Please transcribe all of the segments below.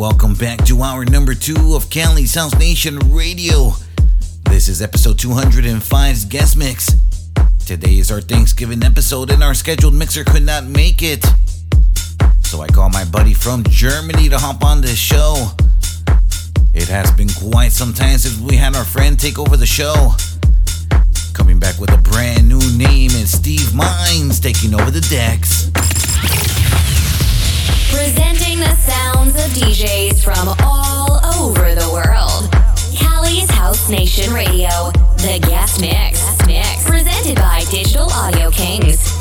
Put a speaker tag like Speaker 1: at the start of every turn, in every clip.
Speaker 1: welcome back to hour number two of Cali's House Nation Radio. This is episode 205's guest mix. Today is our Thanksgiving episode, and our scheduled mixer could not make it. So I called my buddy from Germany to hop on this show. It has been quite some time since we had our friend take over the show. Coming back with a brand new name, and Steve Minds taking over the decks.
Speaker 2: Presenting the sounds of DJs from all over the world. Cali's House Nation Radio, the guest mix. mix. Presented by Digital Audio Kings.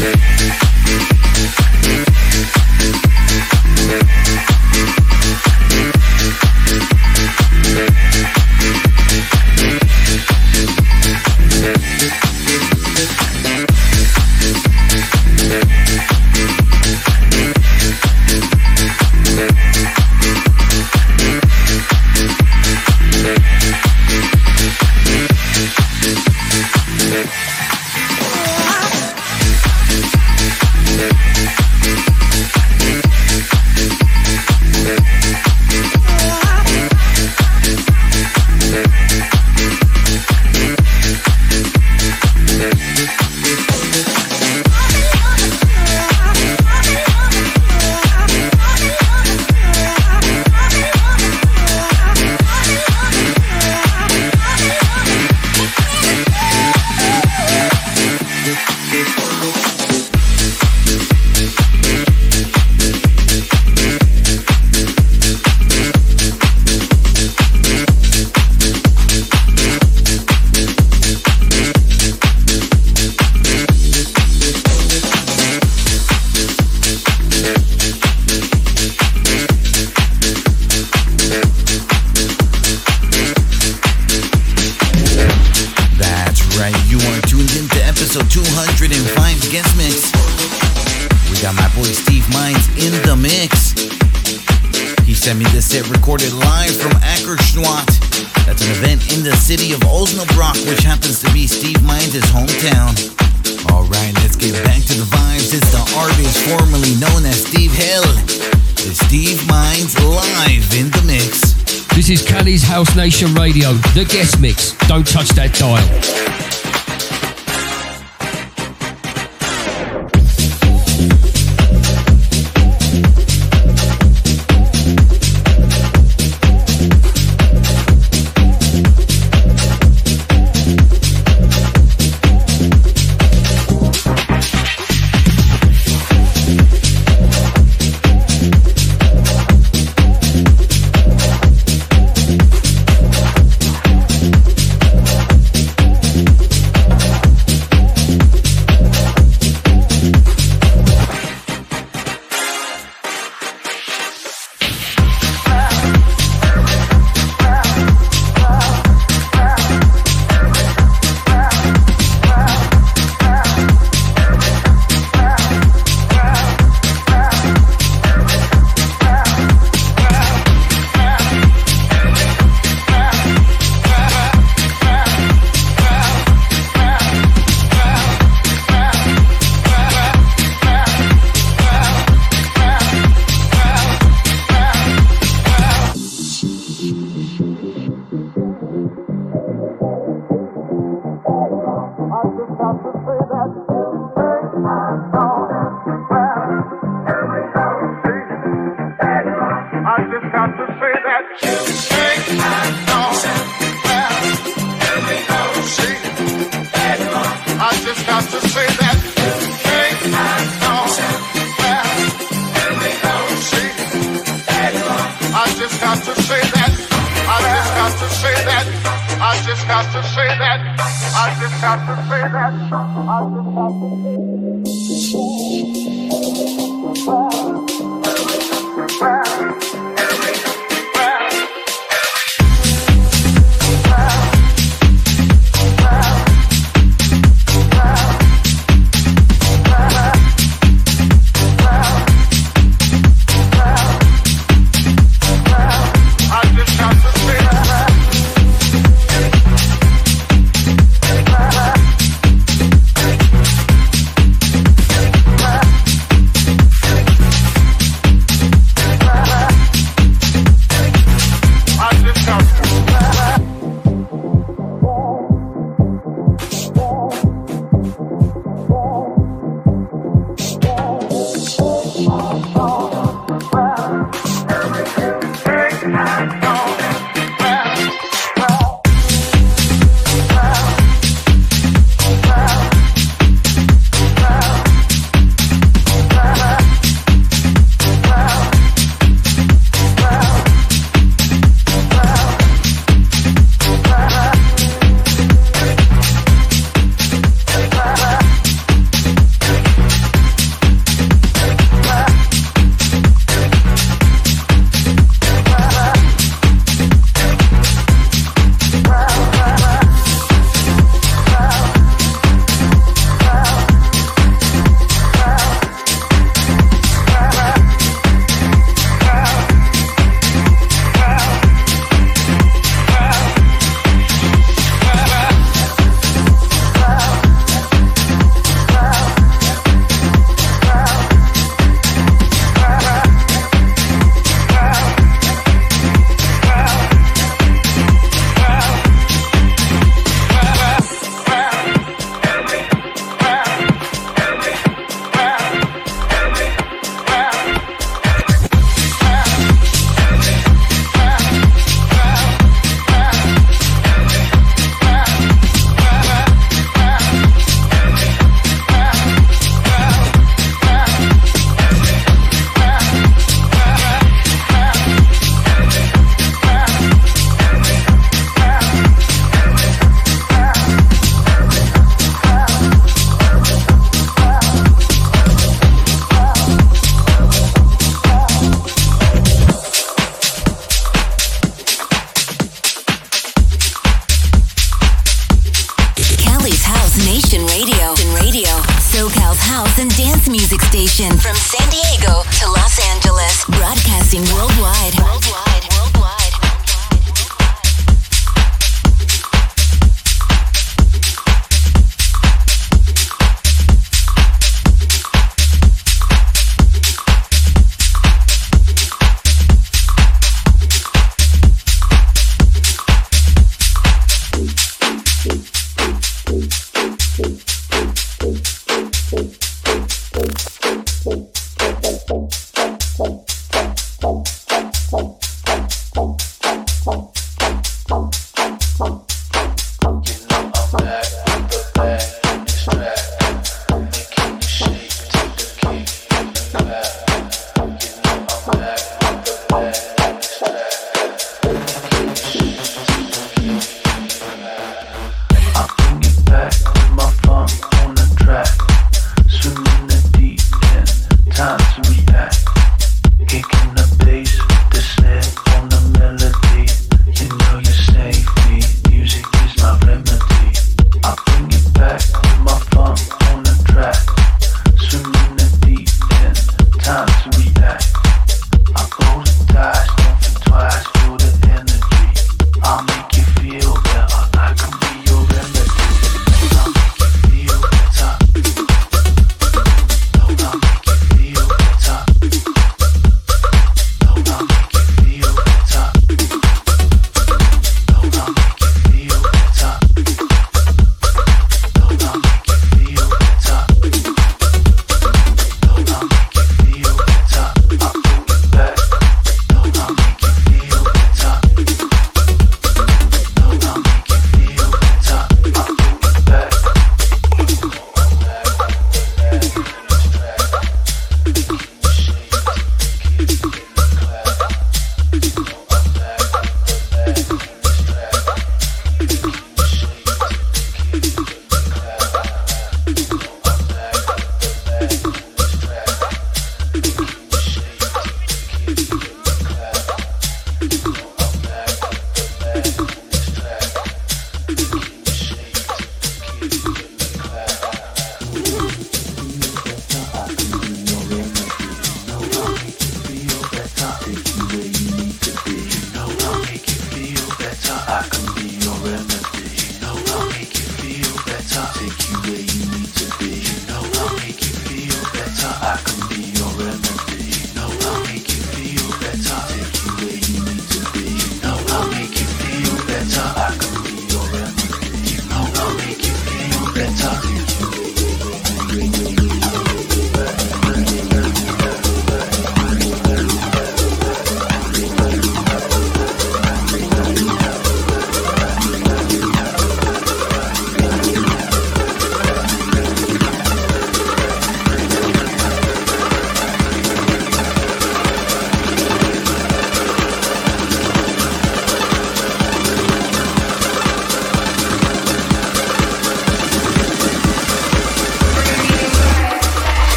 Speaker 1: Thank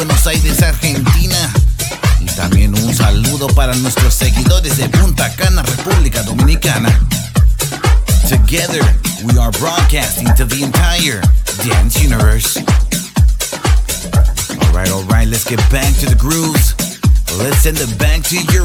Speaker 1: Buenos Aires, Argentina. Y también un saludo para nuestros seguidores de Punta Cana, República Dominicana. Together, we are broadcasting to the entire dance universe. Alright, alright, let's get back to the grooves. Let's send it back to Europe.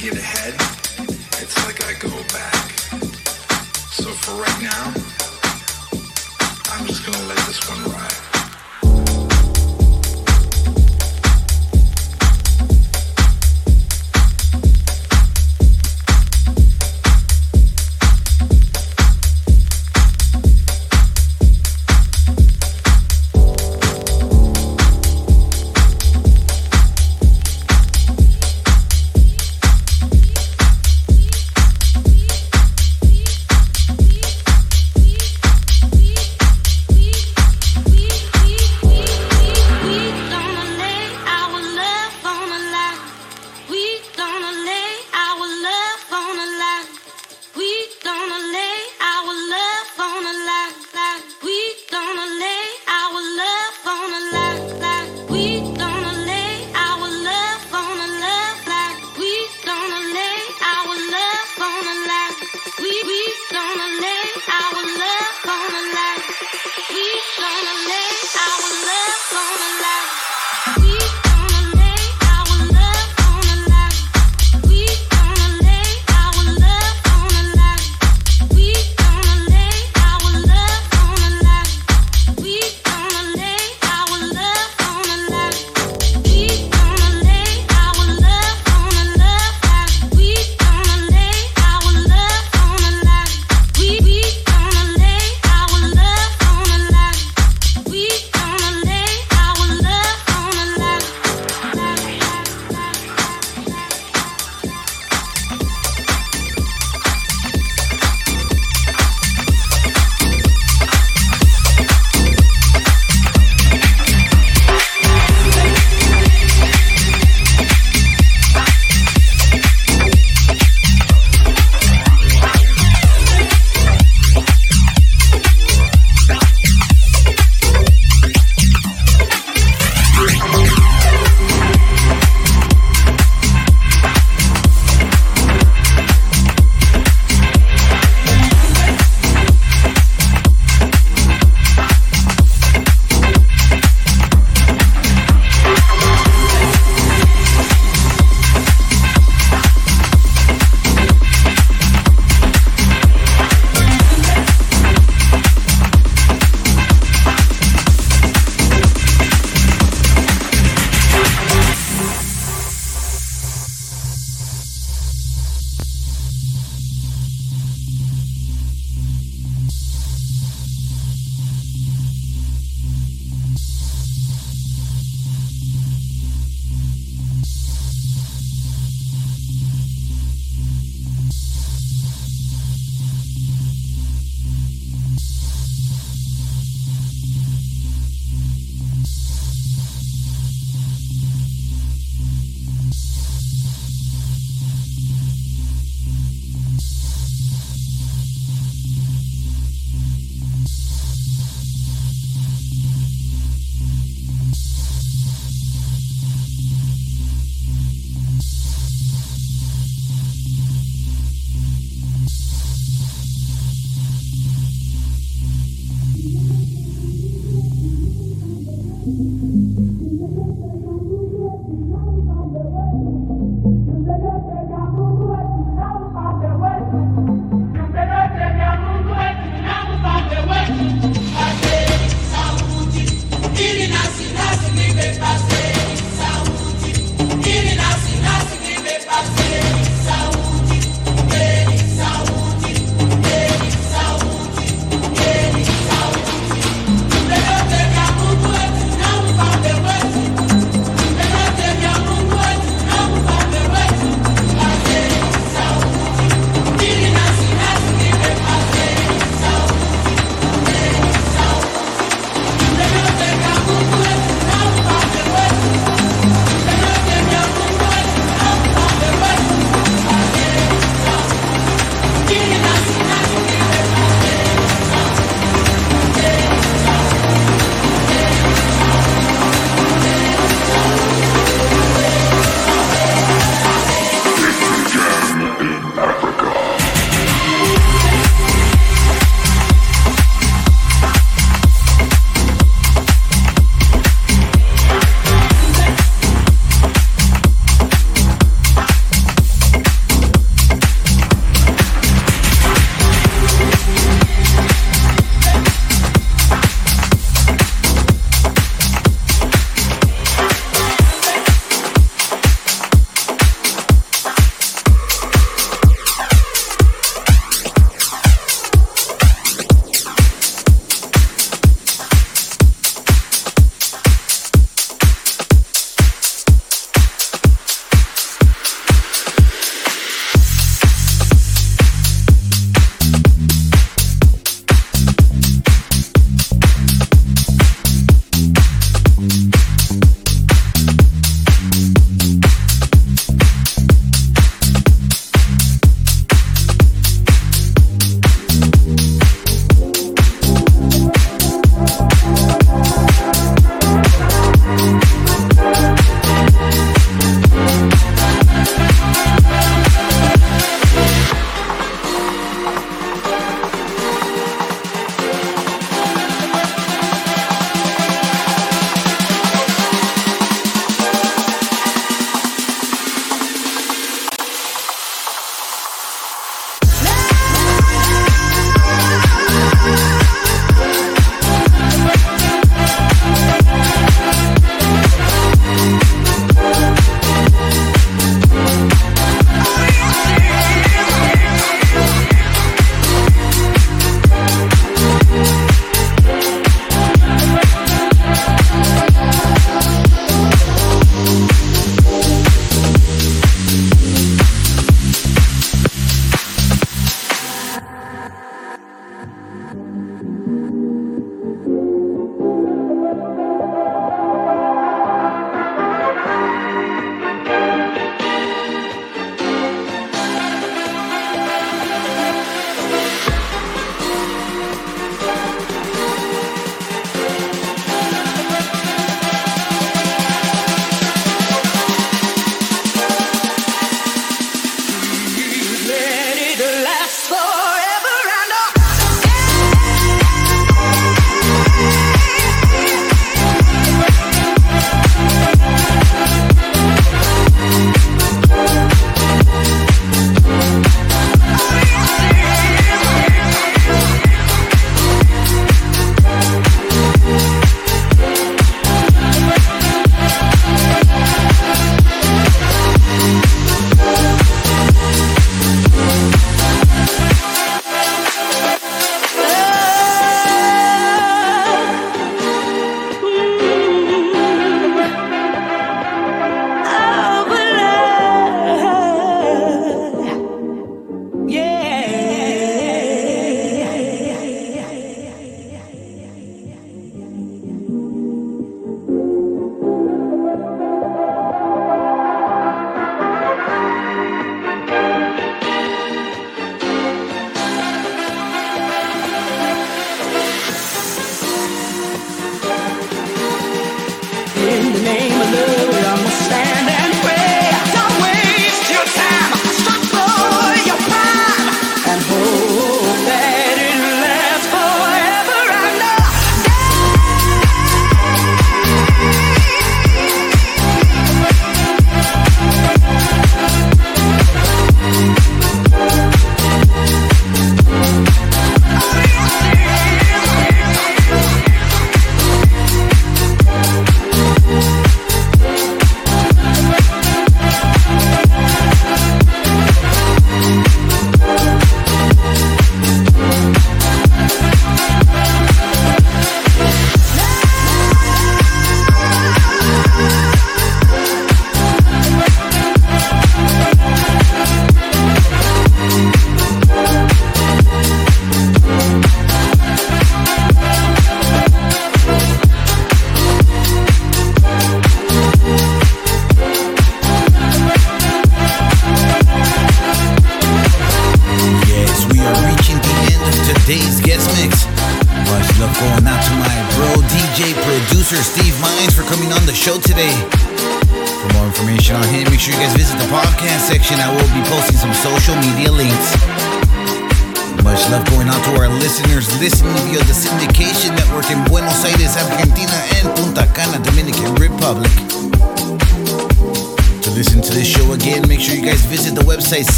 Speaker 3: get
Speaker 4: ahead, it's like I go back. So for right now, I'm just gonna let this one ride.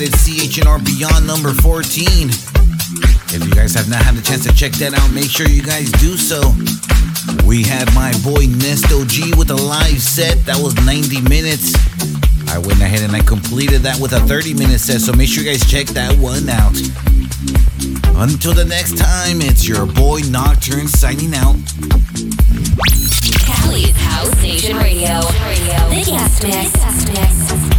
Speaker 1: Have CHNR Beyond number 14. If you guys have not had a chance to check that out, make sure you guys do so. We had my boy Nesto G with a live set that was 90 minutes. I went ahead and I completed that with a 30 minute set, so make sure you guys check that one out. Until the next time, it's your boy Nocturne signing out.
Speaker 2: Cali's House Nation Radio. Mix. The guest mix.